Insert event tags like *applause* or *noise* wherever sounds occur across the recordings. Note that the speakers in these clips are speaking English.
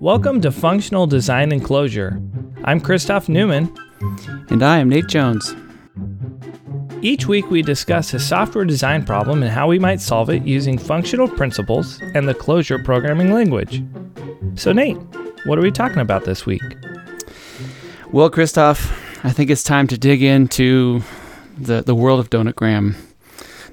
Welcome to Functional Design and Clojure. I'm Christoph Neumann. And I am Nate Jones. Each week we discuss a software design problem and how we might solve it using functional principles and the Clojure programming language. So, Nate, what are we talking about this week? Well, Christoph, I think it's time to dig into the, the world of Donutgram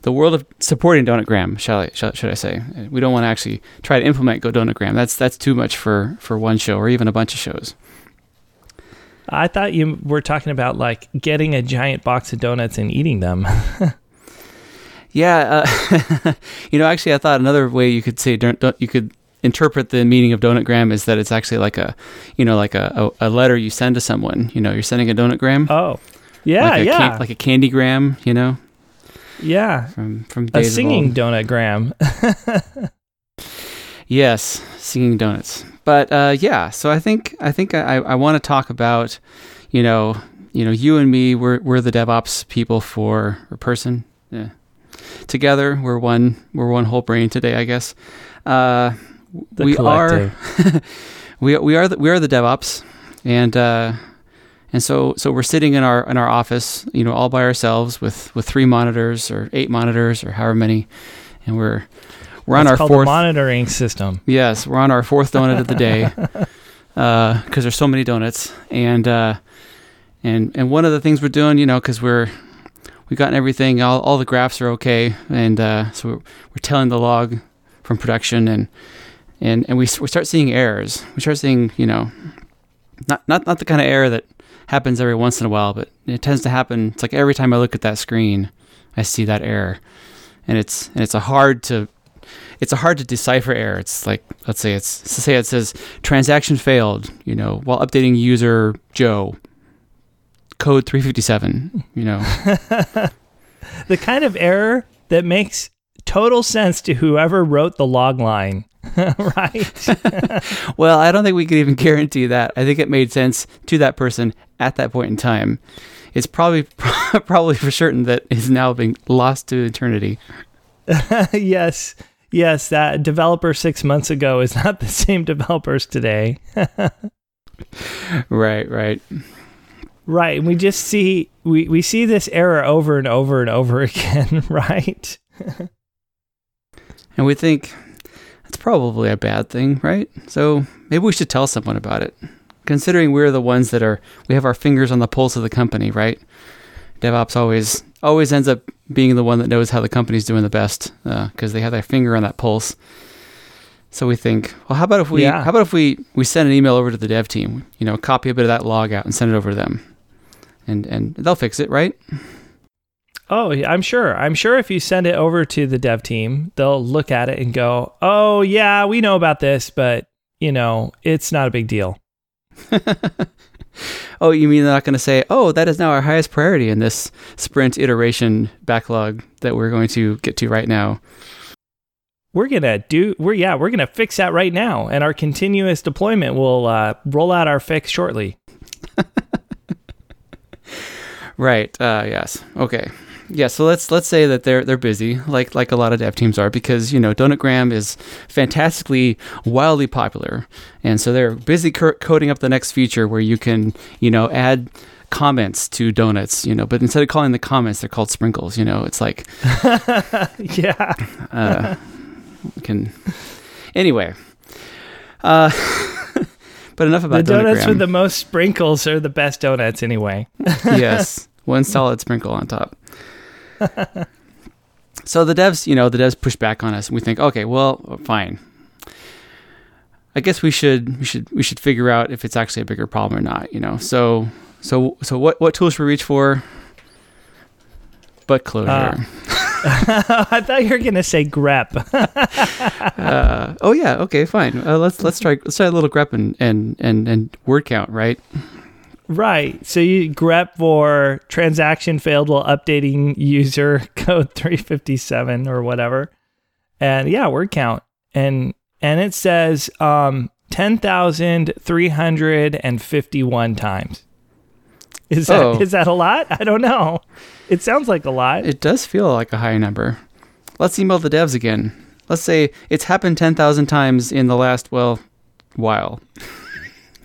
the world of supporting Donutgram, shall I, shall, should I say? We don't want to actually try to implement Go Donutgram. That's that's too much for for one show or even a bunch of shows. I thought you were talking about like getting a giant box of donuts and eating them. *laughs* yeah, uh, *laughs* you know, actually, I thought another way you could say don't, don't, you could interpret the meaning of donutgram is that it's actually like a, you know, like a, a, a letter you send to someone. You know, you're sending a donutgram. Oh, yeah, like yeah, can, like a candygram. You know. Yeah. From from a singing donut gram. *laughs* yes, singing donuts. But uh, yeah, so I think I think I, I want to talk about, you know, you know, you and me, we're we're the DevOps people for a person. Yeah. Together, we're one we're one whole brain today, I guess. Uh, the we collective. are *laughs* we we are the, we are the DevOps, and uh, and so, so we're sitting in our in our office, you know, all by ourselves with with three monitors or eight monitors or however many, and we're we're That's on our fourth monitoring system. Yes, we're on our fourth donut of the day because *laughs* uh, there's so many donuts, and uh, and and one of the things we're doing, you know, because we're we've gotten everything, all all the graphs are okay, and uh, so we're, we're telling the log from production, and and and we we start seeing errors. We start seeing, you know, not not not the kind of error that happens every once in a while, but it tends to happen. It's like every time I look at that screen, I see that error, and it's and it's a hard to it's a hard to decipher error. It's like let's say it's say it says transaction failed, you know, while updating user Joe. Code 357, you know. *laughs* the kind of error that makes total sense to whoever wrote the log line. *laughs* right? *laughs* well, I don't think we could even guarantee that. I think it made sense to that person at that point in time. It's probably *laughs* probably for certain that is now being lost to eternity. yes. Yes, that developer 6 months ago is not the same developers today. right, right. Right, and we just see we, we see this error over and over and over again, right? and we think that's probably a bad thing, right? So maybe we should tell someone about it. Considering we're the ones that are, we have our fingers on the pulse of the company, right? DevOps always always ends up being the one that knows how the company's doing the best because uh, they have their finger on that pulse. So we think, well, how about if we yeah. how about if we we send an email over to the dev team, you know, copy a bit of that log out and send it over to them, and and they'll fix it, right? Oh, I'm sure. I'm sure if you send it over to the dev team, they'll look at it and go, "Oh, yeah, we know about this, but you know, it's not a big deal." *laughs* oh, you mean they're not going to say, "Oh, that is now our highest priority in this sprint iteration backlog that we're going to get to right now." We're gonna do. We're yeah. We're gonna fix that right now, and our continuous deployment will uh, roll out our fix shortly. *laughs* right. Uh, yes. Okay yeah, so let's let's say that they're they're busy, like like a lot of dev teams are, because you know Donutgram is fantastically wildly popular, and so they're busy coding up the next feature where you can you know add comments to donuts, you know, but instead of calling the comments, they're called sprinkles. You know, it's like *laughs* yeah, uh, can anyway. Uh, *laughs* but enough about the donuts with the most sprinkles are the best donuts anyway. yes, *laughs* one solid sprinkle on top. *laughs* so the devs, you know, the devs push back on us, and we think, okay, well, fine. I guess we should we should we should figure out if it's actually a bigger problem or not. You know, so so so what what tools should we reach for? But Clojure. Uh, *laughs* I thought you were gonna say grep. *laughs* uh, oh yeah, okay, fine. Uh, let's let's try let's try a little grep and and and, and word count, right? Right. So you grep for transaction failed while updating user *laughs* code 357 or whatever. And yeah, word count. And and it says um 10,351 times. Is that oh. is that a lot? I don't know. It sounds like a lot. It does feel like a high number. Let's email the devs again. Let's say it's happened 10,000 times in the last well while. *laughs*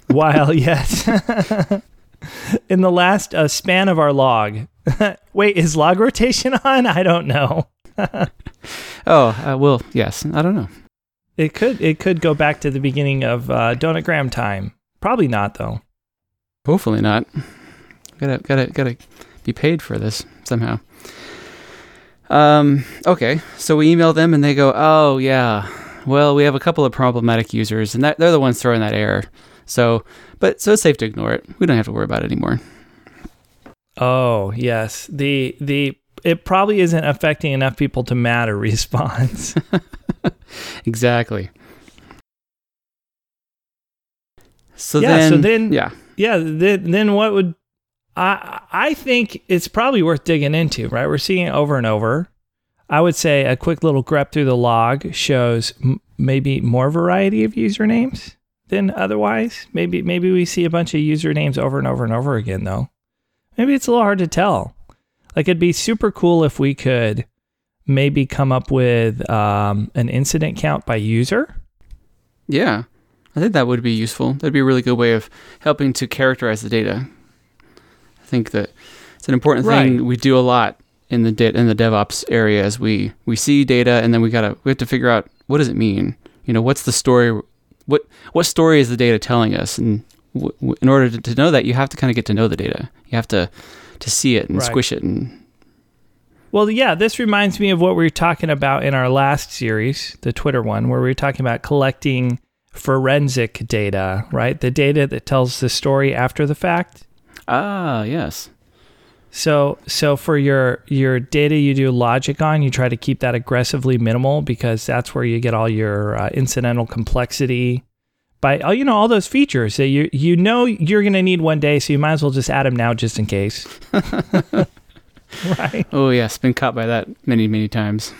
While yes, *laughs* *laughs* in the last uh, span of our log. *laughs* Wait, is log rotation *laughs* on? I don't know. Oh, uh, well, yes. I don't know. It could it could go back to the beginning of uh, Donutgram time. Probably not though. Hopefully not. Gotta gotta gotta be paid for this somehow. Um. Okay. So we email them and they go, "Oh yeah, well we have a couple of problematic users and that they're the ones throwing that error. So, but so it's safe to ignore it. We don't have to worry about it anymore. Oh yes, the the it probably isn't affecting enough people to matter *laughs* response. *laughs* Exactly. So Yeah, then, so then- yeah, yeah, then then what would I I think it's probably worth digging into, right? We're seeing it over and over. I would say a quick little grep through the log shows m- maybe more variety of usernames than otherwise. Maybe maybe we see a bunch of usernames over and over and over again though. Maybe it's a little hard to tell. Like it'd be super cool if we could maybe come up with um, an incident count by user. yeah. I think that would be useful. That'd be a really good way of helping to characterize the data. I think that it's an important thing Right. we do a lot in the de- in the DevOps area. Is we we see data and then we gotta we have to figure out what does it mean. You know, what's the story? What what story is the data telling us? And w- w- in order to, to know that, you have to kind of get to know the data. You have to to see it and Right. squish it and Well, yeah, this reminds me of what we were talking about in our last series, the Twitter one, where we were talking about collecting forensic data, right? The data that tells the story after the fact. ah yes. So, so for your your data you do logic on, you try to keep that aggressively minimal because that's where you get all your uh, incidental complexity by oh, you know all those features that you you know you're going to need one day, so you might as well just add them now just in case. *laughs* right. Oh yes, been caught by that many many times.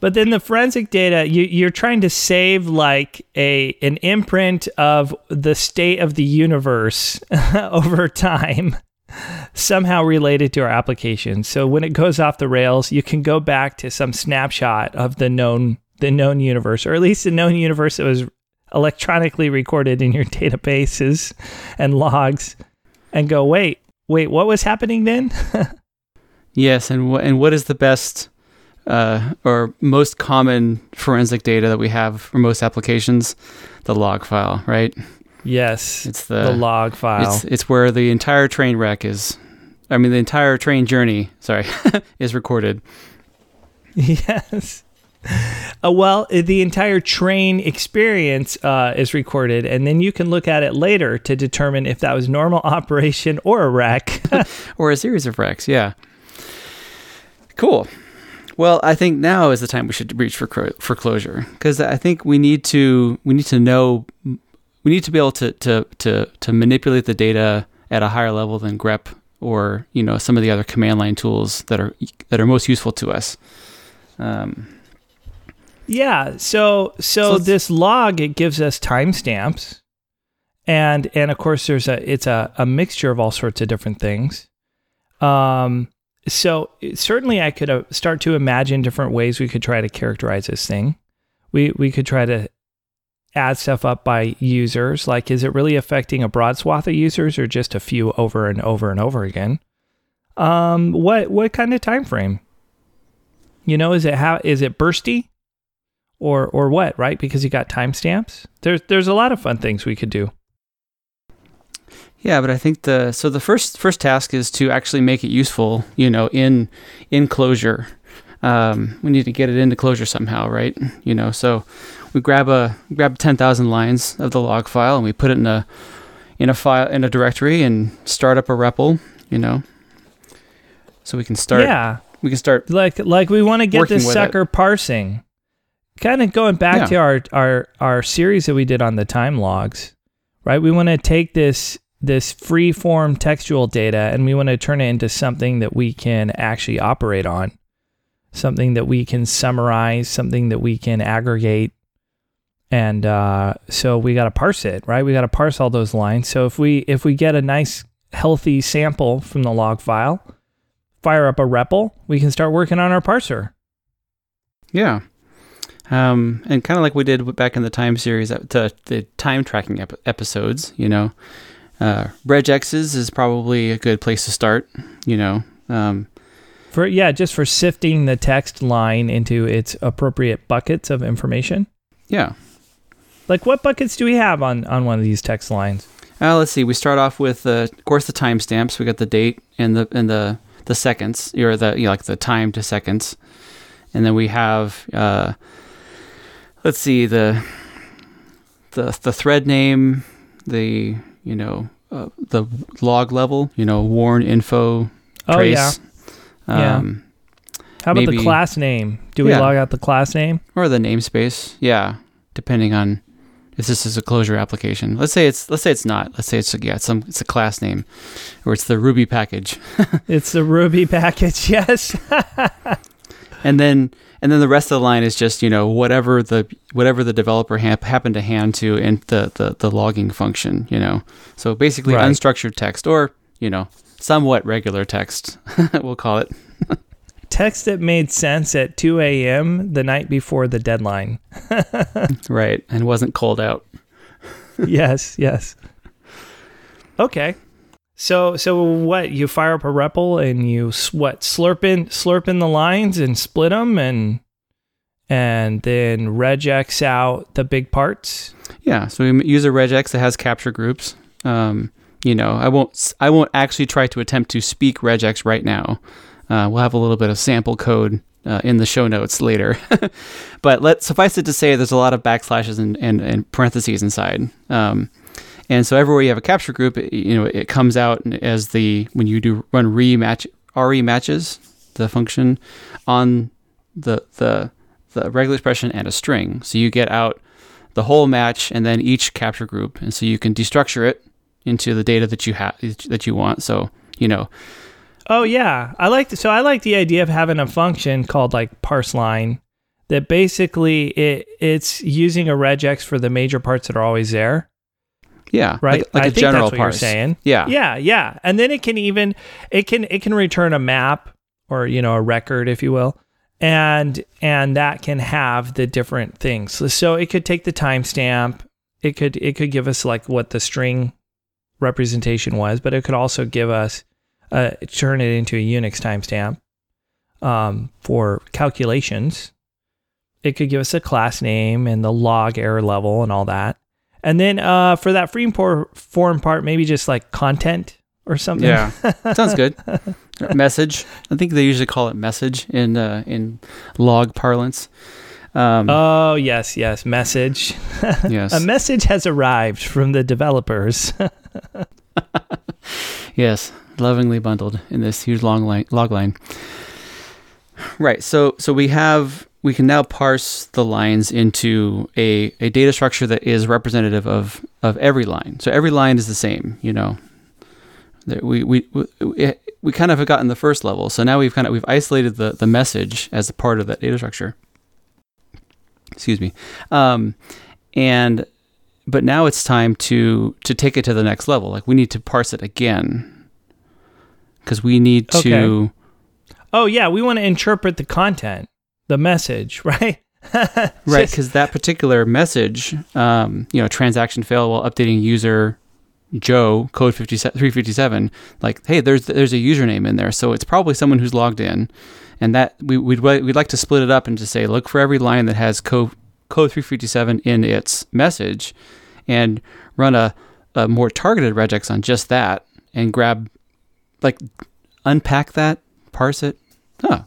But then the forensic data, you, you're trying to save like a an imprint of the state of the universe *laughs* over time, somehow related to our application. So when it goes off the rails, you can go back to some snapshot of the known the known universe, or at least the known universe that was electronically recorded in your *laughs* databases and logs, and go, wait, wait, what was happening then? *laughs* Yes, and wh- and what is the best uh, or most common forensic data that we have for most applications? The log file, right? Yes, It's the the, log file. It's it's where the entire train wreck is. I mean, the entire train journey. Sorry, *laughs* is recorded. Yes. Uh, well, uh, the entire train experience uh, is recorded, and then you can look at it later to determine if that was normal *laughs* operation or a wreck. *laughs* or a series of wrecks. Yeah. Cool. Well, I think now is the time we should reach for cro- for Clojure because I think we need to we need to know we need to be able to to to to manipulate the data at a higher level than grep or you know some of the other command line tools that are that are most useful to us. Um, yeah. So, so, So this log it gives us timestamps, and and of course there's a it's a, a mixture of all sorts of different things. Um. So certainly I could uh, start to imagine different ways we could try to characterize this thing. We we could try to add stuff up by users. Like, is it really affecting a broad swath of users or just a few over and over and over again? Um, what what kind of time frame? You know, is it how is it bursty, or or what? Right, because you got timestamps. There's there's a lot of fun things we could do. Yeah, but I think the so the first first task is to actually make it useful, you know, in in Clojure. Um, we need to get it into Clojure somehow, right? You know, so we grab a grab ten thousand lines of the log file and we put it in a in a file in a directory and start up a REPL, you know, so we can start yeah, we can start like like we want to get this with it. sucker parsing. Kind of going back Yeah. to our our our series that we did on the time logs, right? We want to take this this free form textual data and we want to turn it into something that we can actually operate on, something that we can summarize, something that we can aggregate. And uh, so we got to parse it, right? We got to parse all those lines. So if we if we get a nice healthy sample from the log file, fire up a REPL, we can start working on our parser. Yeah. Um, and kind of like we did back in the time series, uh, the, the time tracking ep- episodes, you know, uh, regexes is probably a good place to start, you know. Um, For yeah, just for sifting the text line into its appropriate buckets of information. yeah. Like what buckets do we have on on one of these text lines? Uh, let's see. We start off with, uh, of course, the timestamps. We got the date and the and the the seconds, or the you know, like the time to seconds, and then we have, uh, let's see, the the the thread name, the you know uh, the log level, you know, warn info Oh yeah. trace, Yeah. um, How about the class name? Do we Yeah. log out the class name? or the namespace. Yeah, depending on if this is a Clojure application. Let's say it's let's say it's not. Let's say it's yeah, it's some it's a class name, or it's the Ruby package, *laughs* It's the Ruby package. *laughs* Yes. and then and then the rest of the line is just you know whatever the whatever the developer hap happened to hand to in the, the the logging function. You know, so basically Right. unstructured text or you know somewhat regular text. *laughs* we'll call it. Text that made sense at 2 a.m. the night before the deadline. *laughs* Right, and wasn't called out. yes, yes. Okay. So so what? You fire up a REPL and you what? Slurp in slurp in the lines and split them and and then regex out the big parts. Yeah, so we use a regex that has capture groups. Um, you know, I won't I won't actually try to attempt to speak regex right now. Uh, we'll have a little bit of sample code uh, in the show notes later. *laughs* but let suffice it to say, there's a lot of backslashes and, and, and parentheses inside. Um, and so everywhere you have a capture group, it, you know, it comes out as the when you do run rematch re matches the function on the the the regular expression and a string. So you get out the whole match and then each capture group, and so you can destructure it into the data that you have that you want. So you know, Oh yeah, I like so I like the idea of having a function called like parse line that basically it it's using a regex for the major parts that are always there, yeah, right? like, like I a think general that's what parse. you're saying. Yeah, Yeah, yeah. And then it can even it can it can return a map or you know a record if you will. And and that can have the different things. So, so it could take the timestamp. It could it could give us like what the string representation was, but it could also give us uh, turn it into a Unix timestamp um, for calculations. It could give us a class name and the log error level and all that. And then uh, for that free form part, maybe just like content or something. yeah, *laughs* sounds good. message. I think they usually call it message in uh, in log parlance. Um, Oh yes, yes. Message. *laughs* yes, A message has arrived from the developers. *laughs* Yes, lovingly bundled in this huge long line, log line. Right. So so we have we can now parse the lines into a, a data structure that is representative of, of every line. So every line is the same, you know. We, we, we, we kind of have gotten the first level. So now we've kind of we've isolated the, the message as a part of that data structure. Excuse me. Um, and but now it's time to to take it to the next level. Like we need to parse it again because we need to. Oh yeah, we want to interpret the content, the message, *laughs* right? Right, because that particular message, um, you know, transaction fail while updating user Joe code 50, 357. Like, hey, there's there's a username in there, so it's probably someone who's logged in, and that we we'd we'd like to split it up and to say, look for every line that has code code 357 in its message, and run a, a more targeted regex on just that, and grab, like, unpack that, parse it. Huh.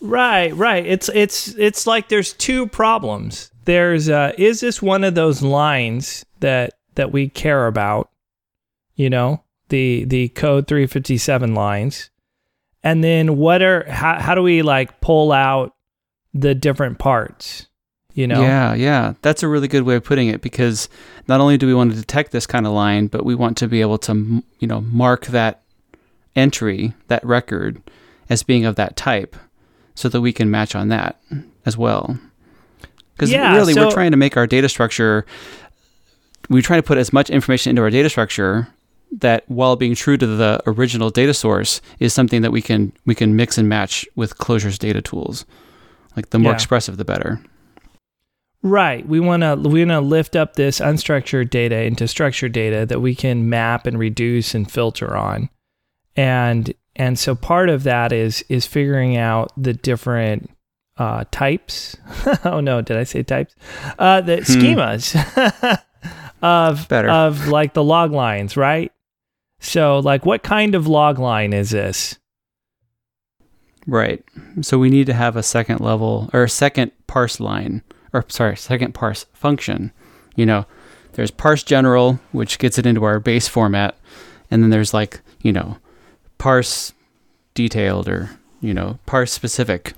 Right, right. It's it's it's like there's two problems. There's uh is this one of those lines that that we care about? You know, the the code 357 lines. And then what are how how do we like pull out the different parts? You know? Yeah, yeah. That's a really good way of putting it because not only do we want to detect this kind of line, but we want to be able to, you know, mark that entry, that record as being of that type so that we can match on that as well. Because Yeah, really, we're trying to make our data structure, we try to put as much information into our data structure that while being true to the original data source is something that we can we can mix and match with Clojure's data tools. Like the more Yeah. expressive the better. Right. We want to we want to lift up this unstructured data into structured data that we can map and reduce and filter on. And and so part of that is is figuring out the different uh, types. *laughs* oh no, did I say types? Uh, the schemas *laughs* of Better. of like the log lines, right? So like, what kind of log line is this? Right. So we need to have a second level or a second parse line, or sorry, second parse function. You know, there's parse general, which gets it into our base format, and then there's like you know, parse detailed or you know, parse specific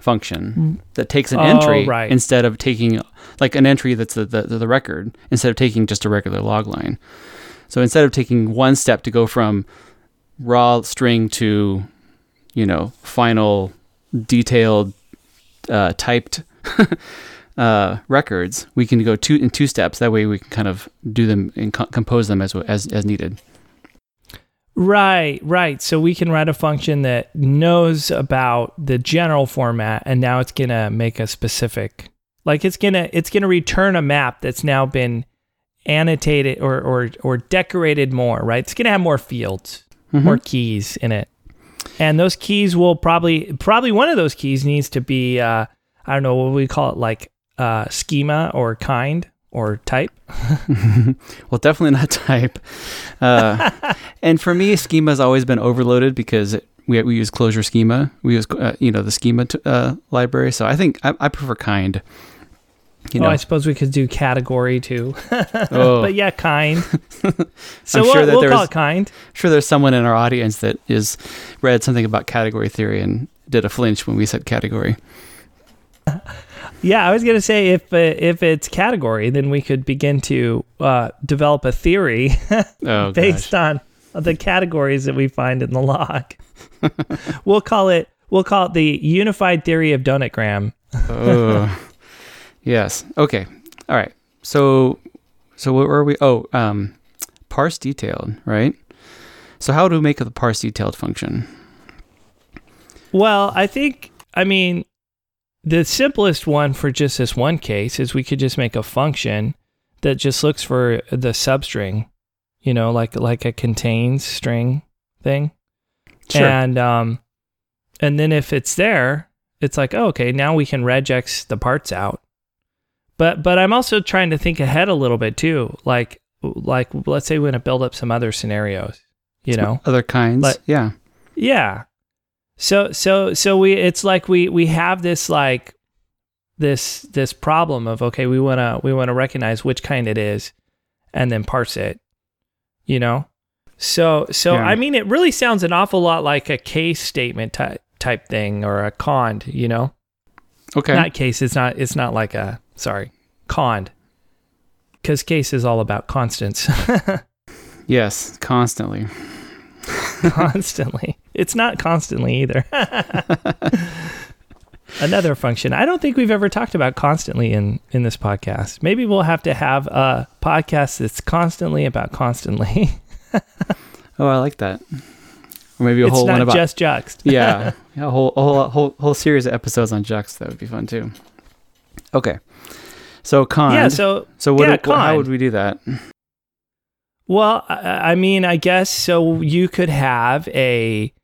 function that takes an Oh, entry right. instead of taking like an entry that's the, the the record instead of taking just a regular log line. So instead of taking one step to go from raw string to you know final detailed uh, typed *laughs* uh, records, we can go two in two steps. That way, we can kind of do them and co- compose them as as as needed. Right, right. So we can write a function that knows about the general format and now it's going to make a specific like it's going to it's going to return a map that's now been annotated or or or decorated more, right? It's going to have more fields, Mhm. more keys in it. And those keys will probably probably one of those keys needs to be uh I don't know what we call it like uh schema or kind or type. *laughs* well, definitely not type. Uh, and for me, schema has always been overloaded because it, we we use Clojure schema. We use uh, you know the schema t- uh, library. So I think I, I prefer kind. You oh, know, I suppose we could do category too. *laughs* Oh. but yeah, kind. *laughs* So I'm we'll, sure that we'll there's- call it kind. sure there's someone in our audience that is read something about category theory and did a flinch when we said category. Yeah, I was gonna say if uh, if it's category, then we could begin to uh, develop a theory *laughs* Oh, based on the categories that we find in the log. *laughs* we'll call it we'll call it the unified theory of donutgram. oh, *laughs* yes. Okay. All right. So, so what were we? Oh, um, parse detailed, right? So how do we make the parse detailed function? Well, I think I mean the simplest one for just this one case is we could just make a function that just looks for the substring, you know, like like a contains string thing. Sure. And um and then if it's there, it's like, oh, okay, now we can regex the parts out. But but I'm also trying to think ahead a little bit too. Like like let's say we want to build up some other scenarios, you know. Other kinds. Like- yeah. Yeah. So so so we it's like we we have this like this this problem of okay, we want to we want to recognize which kind it is and then parse it. You know? So so Yeah. I mean it really sounds an awful lot like a case statement type type thing or a cond, you know? Okay. Not case, it's not it's not like a sorry, cond. Cuz case is all about constants. *laughs* yes. Constantly. *laughs* constantly. It's not constantly either. *laughs* Another function. I don't think we've ever talked about constantly in in this podcast. Maybe we'll have to have a podcast that's constantly about constantly. *laughs* Oh, I like that. Or maybe a it's whole one about just juxt. *laughs* yeah, yeah, a whole, a whole whole whole series of episodes on juxt. That would be fun too. Okay. So con. yeah. So so what, yeah, do- how would we do that? Well, I mean, I guess so. You could have a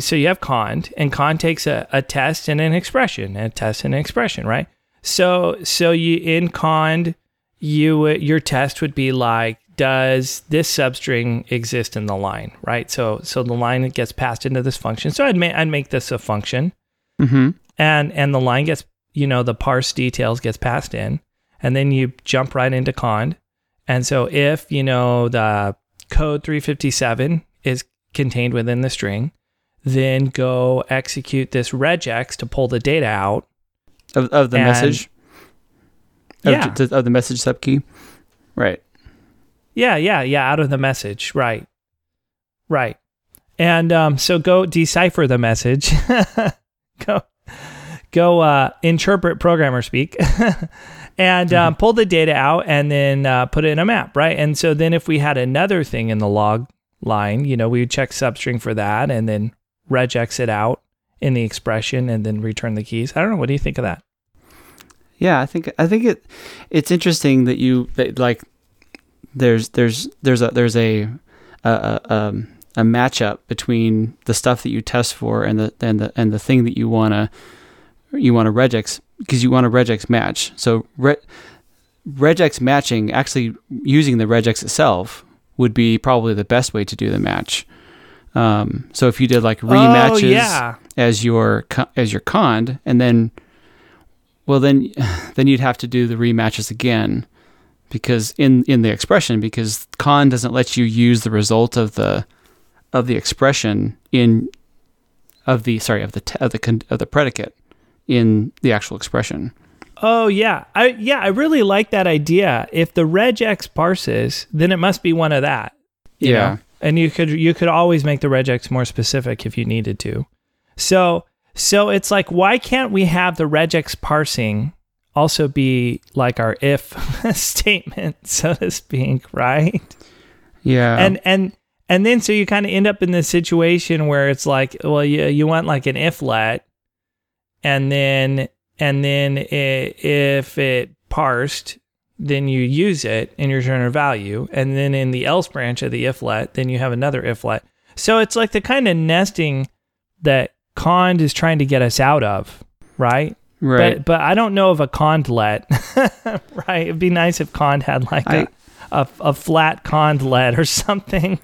so you have cond, and cond takes a, a test and an expression, and a test and an expression, right? So so you in cond, you your test would be like, does this substring exist in the line, right? So so the line gets passed into this function. So I'd make I'd make this a function, Mm-hmm. and and the line gets you know the parse details gets passed in and then you jump right into cond and so if you know the code 357 is contained within the string then go execute this regex to pull the data out Of of the And- message. Of, Yeah. of the message subkey. Right. yeah yeah yeah out of the message right right and um, so go decipher the message *laughs* go go uh, interpret programmer speak *laughs* and um, pull the data out and then uh, put it in a map right and so then if we had another thing in the log line you know we would check substring for that and then regex it out in the expression and then return the keys i don't know what do you think of that Yeah, I think I think it it's interesting that you that like there's there's there's a there's a a, a, um, a matchup between the stuff that you test for and the and the and the thing that you wanna you want to regex because you want a regex match. So re, regex matching actually using the regex itself would be probably the best way to do the match. Um, so if you did like rematches oh, yeah. as your as your cond, and then well then *sighs* then you'd have to do the rematches again because in in the expression because cond doesn't let you use the result of the of the expression in of the sorry of the te- of the con- of the predicate in the actual expression. Oh yeah, I yeah I really like that idea. If the regex parses, then it must be one of that. you Yeah. know? And you could you could always make the regex more specific if you needed to. So so it's like why can't we have the regex parsing also be like our if *laughs* statement, so to speak, right? Yeah. and and and then so you kind of end up in this situation where it's like well you, you want like an if let and then and then i if it parsed then you use it in your return value and then in the else branch of the if let then you have another if let so it's like the kind of nesting that cond is trying to get us out of right right. but but I don't know of a cond let. *laughs* right? It'd be nice if cond had like a I- a a flat cond let or *laughs* something.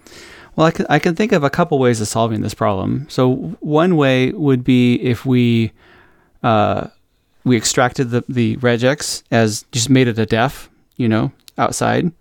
Well, I can, I can think of a couple ways of solving this problem. So one way would be if we uh, we extracted the, the regex as just made it a def, you know, outside.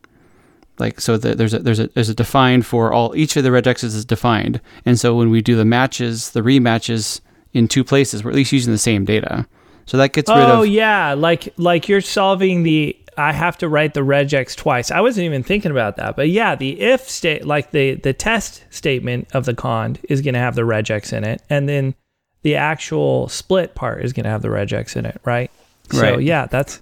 Like so there's a there's a there's a defined for all each of the regexes is defined. And so when we do the matches, the rematches in two places, we're at least using the same data. So that gets rid of. Oh yeah, like like you're solving the I have to write the regex twice. I wasn't even thinking about that. But yeah, the if state like the the test statement of the cond is going to have the regex in it and then the actual split part is going to have the regex in it, right? Right. So yeah, that's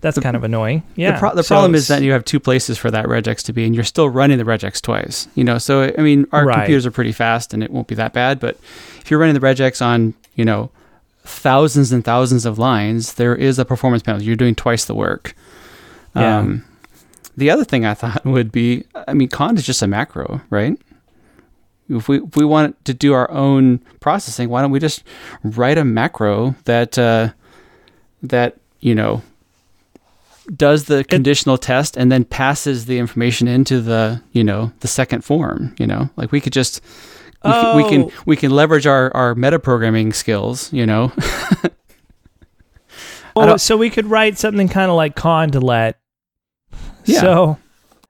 that's kind of annoying. Yeah. The, pro- the So problem is that you have two places for that regex to be, and you're still running the regex twice. You know, so I mean, our Right. computers are pretty fast, and it won't be that bad. But if you're running the regex on, you know, thousands and thousands of lines, there is a performance penalty. You're doing twice the work. Yeah. Um, the other thing I thought *laughs* would be, I mean, cond is just a macro, right? If we if we want to do our own processing, why don't we just write a macro that uh, that you know does the conditional test and then passes the information into the you know the second form you know like we could just we, can, we can Oh. we can leverage our our metaprogramming skills you know *laughs* Well, so we could write something kind of like cond let. Yeah. So,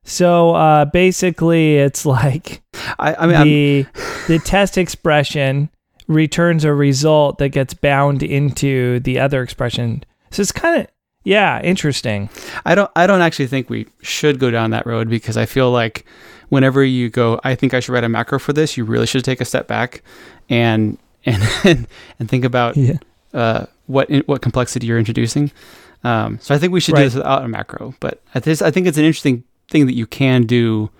so uh, basically, it's like i i mean the the test expression returns a result that gets bound into the other expression. So it's kind of yeah, interesting. i don't i don't actually think we should go down that road because i feel like whenever you go i think i should write a macro for this you really should take a step back and and *laughs* and think about Yeah. uh, what what complexity you're introducing. Um, so I think we should Right. do this without a macro. But at this, I think it's an interesting thing that you can do.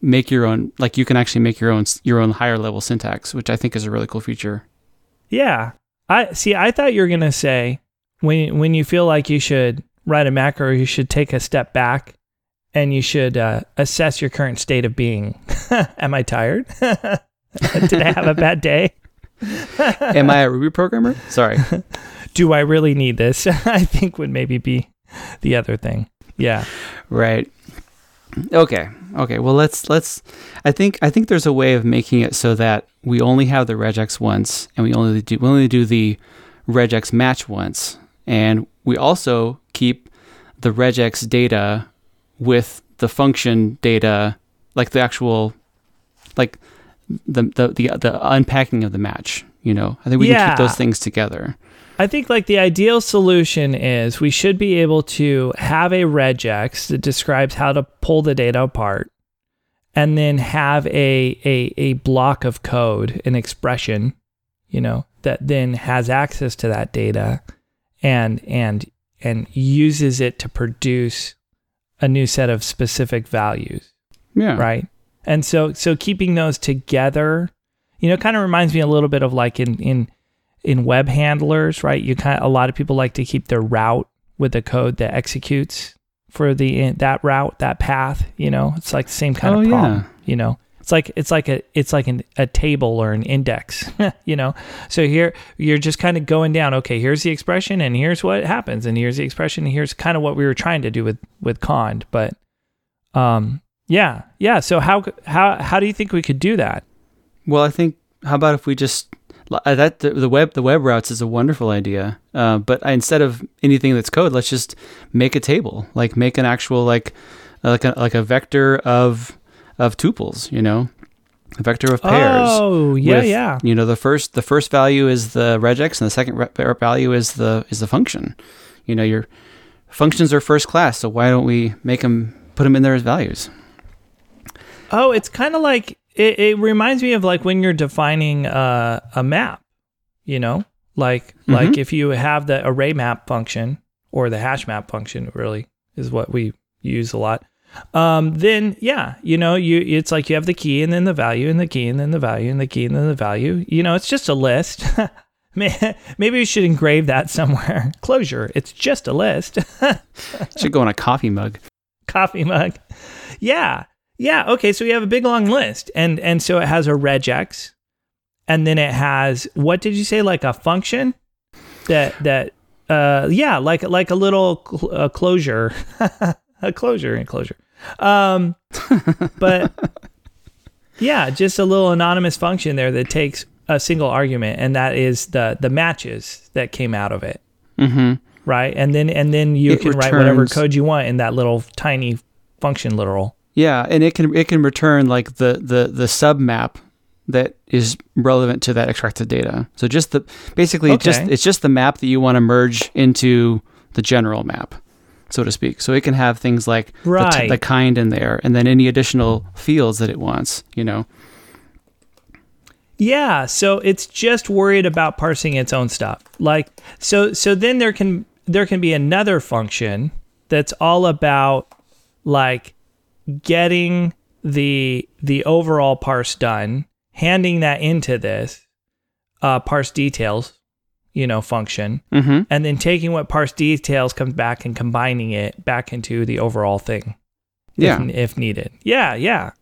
Make your own, like you can actually make your own your own higher level syntax, which I think is a really cool feature. Yeah. I see. I thought you were gonna say when when you feel like you should write a macro, you should take a step back and you should uh, assess your current state of being. *laughs* Am I tired? *laughs* Did I have a bad day? Am I *laughs* a Ruby programmer? Sorry. Do I really need this? I think would maybe be the other thing. Yeah. Right. Okay. Okay. Well, let's let's. I think I think there's a way of making it so that we only have the regex once, and we only do we only do the regex match once, and we also keep the regex data with the function data, like the actual, like the the the, the unpacking of the match. You know, I think we can keep those things together. I think like the ideal solution is we should be able to have a regex that describes how to pull the data apart and then have a a, a block of code, an expression, you know, that then has access to that data and and and uses it to produce a new set of specific values Yeah. right and so so keeping those together you know kind of reminds me a little bit of like in in in web handlers, right? You kind of, a lot of people like to keep their route with the code that executes for the that route, that path. You know, it's like the same kind Oh, of yeah. problem. You know, it's like it's like a it's like an, a table or an index. *laughs* you know, so here you're just kind of going down. Okay, here's the expression, and here's what happens, and here's the expression, and here's kind of what we were trying to do with with cond. But, um, yeah, yeah. So how how how do you think we could do that? Well, I think how about if we just that the, the web the web routes is a wonderful idea. Uh, but I, instead of anything that's code, let's just make a table, like make an actual like uh, like a like a vector of of tuples. You know, a vector of pairs. Oh, yeah, with, yeah. You know, the first the first value is the regex, and the second re- value is the is the function. You know, your functions are first class, so why don't we make them put them in there as values? Oh, it's kind of like it, it reminds me of like when you're defining uh, a map, you know, like Mhm. like if you have the array map function or the hash map function, really is what we use a lot. Um, then yeah, you know, you it's like you have the key and then the value and the key and then the value and the key and then the value. You know, it's just a list. *laughs* Maybe we should engrave that somewhere. *laughs* Clojure. It's just a list. *laughs* Should go on a coffee mug. coffee mug. Yeah. Yeah. Okay. So we have a big long list. And and so it has a regex. And then it has what did you say? Like a function? That that uh yeah, like like a little cl- uh, closure. *laughs* a closure and Clojure. Um *laughs* but yeah, just a little anonymous function there that takes a single argument and that is the the matches that came out of it Mm-hmm. right? And then and then you It can write whatever code you want in that little tiny function literal. Yeah, and it can it can return like the the the sub map that is relevant to that extracted data. So just the basically it's just it's just the map that you want to merge into the general map, so to speak. So it can have things like the, t- the kind in there, and then any additional fields that it wants. You know. Yeah, so it's just worried about parsing its own stuff. Like so so then there can there can be another function that's all about like getting the the overall parse done, handing that into this uh parse details, you know, function, Mm-hmm. and then taking what parse details comes back and combining it back into the overall thing. Yeah, if, if needed. Yeah, yeah.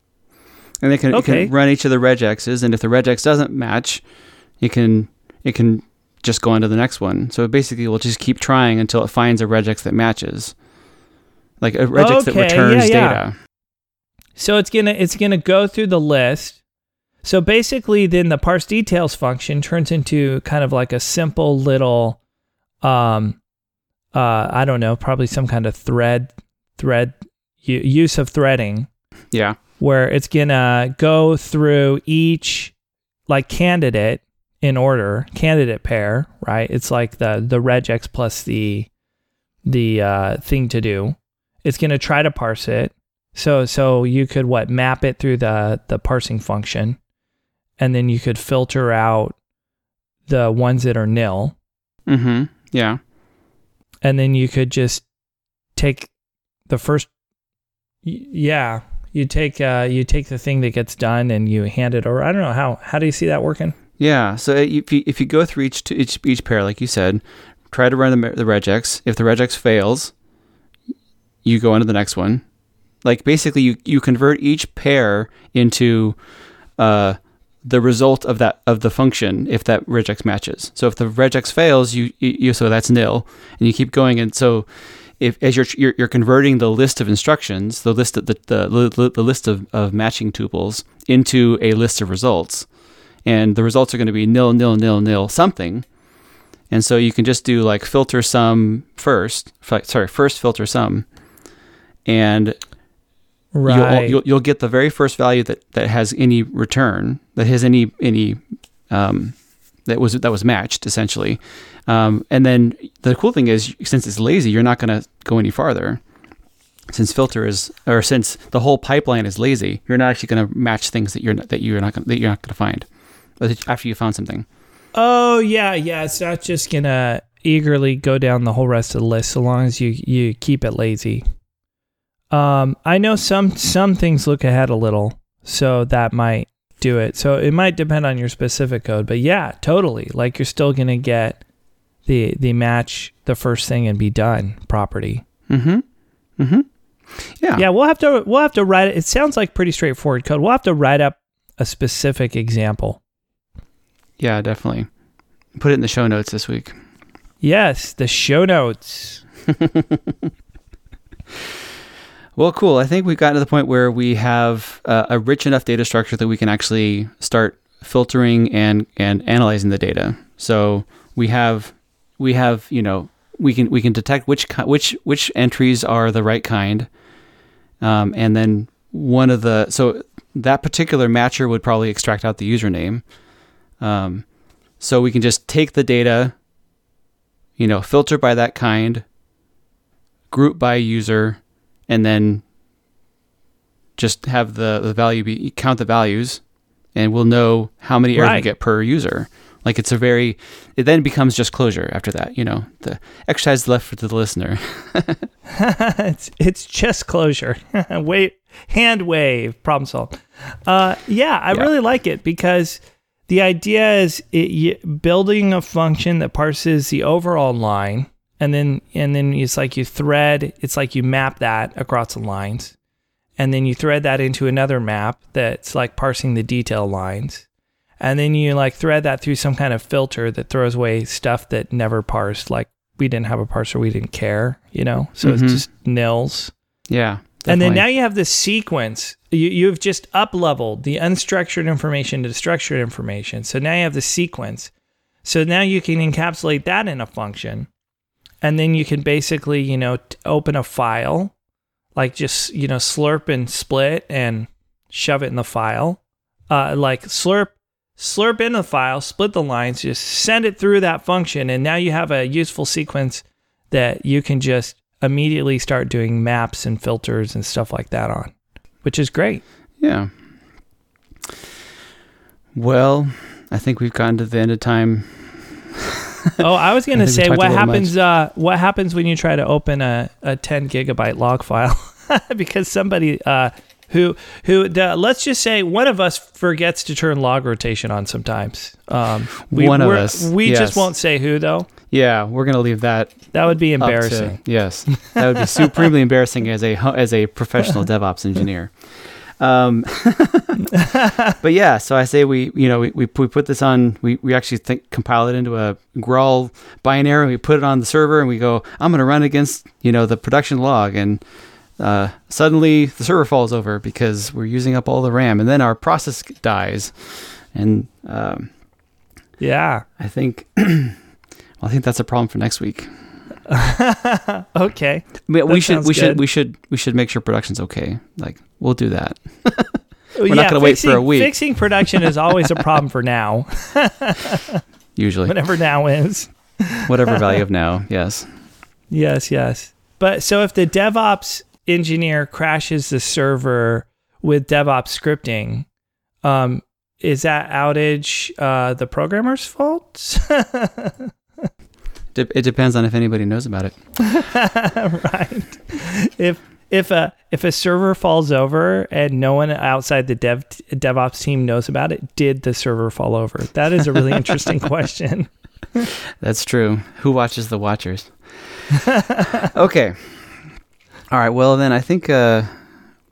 and it can, it Okay. can run each of the regexes, and if the regex doesn't match, it can it can just go on to the next one. So it basically will just keep trying until it finds a regex that matches, like a regex that returns yeah, yeah. data. So it's gonna it's gonna go through the list. So basically, then the parse details function turns into kind of like a simple little, um, uh, I don't know, probably some kind of thread thread use of threading Yeah. where it's gonna go through each like candidate in order, candidate pair, right? It's like the the regex plus the the uh, thing to do. It's gonna try to parse it. So so you could what map it through the the parsing function, and then you could filter out the ones that are nil, Mm-hmm. Yeah. and then you could just take the first y- yeah you take uh you take the thing that gets done and you hand it over i don't know how how do you see that working Yeah. So if you if you go through each each each pair, like you said, try to run the the regex. If the regex fails, you go on to the next one. Like basically, you you convert each pair into uh the result of that of the function if that regex matches. So if the regex fails, you you, so that's nil, and you keep going. And so if as you're you're, you're converting the list of instructions, the list of the the, the, list of, of matching tuples into a list of results and the results are going to be nil, nil, nil, nil, something. And so you can just do like filter sum first. fi- Sorry, first filter sum, and you'll, you'll you'll get the very first value that, that has any return that has any any um, that was that was matched essentially. Um, and then the cool thing is, since it's lazy, you're not going to go any farther. Since filter is, or since the whole pipeline is lazy, you're not actually going to match things that you're not, that you're not gonna, that you're not going to find after you found something. oh yeah yeah it's not just gonna eagerly go down the whole rest of the list so long as you you keep it lazy um i know some some things look ahead a little so that might do it. So it might depend on your specific code, but yeah, totally. Like you're still going to get the the match the first thing and be done property. Mm-hmm. Mm-hmm. Yeah. Yeah, we'll have to we'll have to write it. It sounds like pretty straightforward code. We'll have to write up a specific example. Yeah, definitely. Put it in the show notes this week. Yes, the show notes. *laughs* Well, cool. I think we've gotten to the point where we have uh, a rich enough data structure that we can actually start filtering and and analyzing the data. So we have we have you know we can we can detect which which which entries are the right kind, um, and then one of the so that particular matcher would probably extract out the username. Um, so we can just take the data, you know, filter by that kind, group by user, and then just have the, the value be count the values and we'll know how many errors we get per user. Like it's a very it then becomes just Clojure after that, you know. The exercise left for the listener. *laughs* *laughs* it's it's just Clojure. *laughs* Wave hand wave problem solved. Uh, yeah, I Yeah. really like it because the idea is it, you, building a function that parses the overall line, and then and then it's like you thread. It's like you map that across the lines, and then you thread that into another map that's like parsing the detail lines. And then you like thread that through some kind of filter that throws away stuff that never parsed. Like we didn't have a parser, we didn't care, you know? So Mhm. it's just nils. yeah. And then now you have this sequence. You, you've just up leveled the unstructured information to structured information. So now you have the sequence. So now you can encapsulate that in a function. And then you can basically, you know, t- open a file, like just, you know, slurp and split and shove it in the file. Uh, like slurp, slurp in the file, split the lines, just send it through that function. And now you have a useful sequence that you can just immediately start doing maps and filters and stuff like that on, which is great. Yeah. Well, I think we've gotten to the end of time. *laughs* Oh, I was *laughs* gonna say what happens uh what happens when you try to open a, a 10 gigabyte log file *laughs* because somebody uh who who the, let's just say one of us forgets to turn log rotation on sometimes. Um we, One of us, We yes. just won't say who though. Yeah, we're gonna leave that That would be up to- embarrassing. yes, that would be supremely embarrassing as a *laughs* as a professional DevOps engineer. Um, *laughs* but yeah, so I say we you know we, we, we put this on we, we actually think compile it into a Graal binary. We put it on the server and we go I'm gonna run against you know the production log and uh, suddenly the server falls over because we're using up all the RAM and then our process dies and um, Yeah. I think *clears throat* well, I think that's a problem for next week. *laughs* okay. We, we should we good. should we should we should make sure production's okay. Like we'll do that. *laughs* We're not gonna wait for a week. Fixing production is always a problem for now, *laughs* Usually, whatever now is. whatever value of now. Yes. Yes, yes. But so if the DevOps engineer crashes the server with DevOps scripting, um, is that outage uh, the programmer's fault? De- it depends on if anybody knows about it. *laughs* right. If if a if a server falls over and no one outside the dev DevOps team knows about it, did the server fall over? That is a really interesting *laughs* question. That's true. Who watches the watchers? *laughs* okay. All right. Well, then I think. Uh,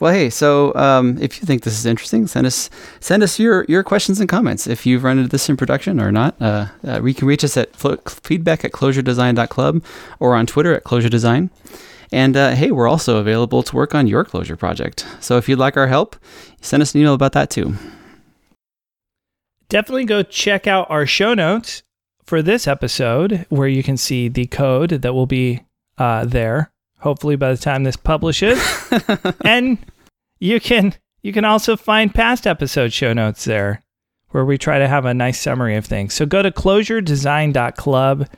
well, hey. So, um, if you think this is interesting, send us send us your your questions and comments. If you've run into this in production or not, uh, uh, you can reach us at flo- feedback at clojuredesign.club or on Twitter at clojuredesign. And uh, hey, we're also available to work on your Clojure project. So if you'd like our help, send us an email about that too. definitely go check out our show notes for this episode where you can see the code that will be uh, there hopefully by the time this publishes *laughs* and you can you can also find past episode show notes there where we try to have a nice summary of things. So go to clojuredesign.club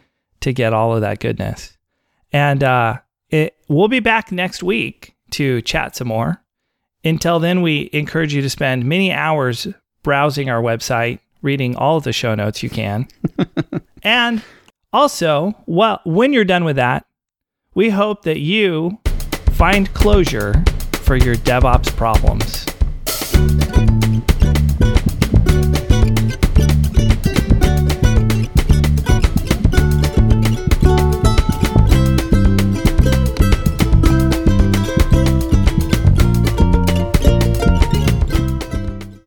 to get all of that goodness. And uh, it, we'll be back next week to chat some more. Until then we encourage you to spend many hours browsing our website, reading all of the show notes you can. *laughs* and also, well, when you're done with that, we hope that you find closure for your DevOps problems.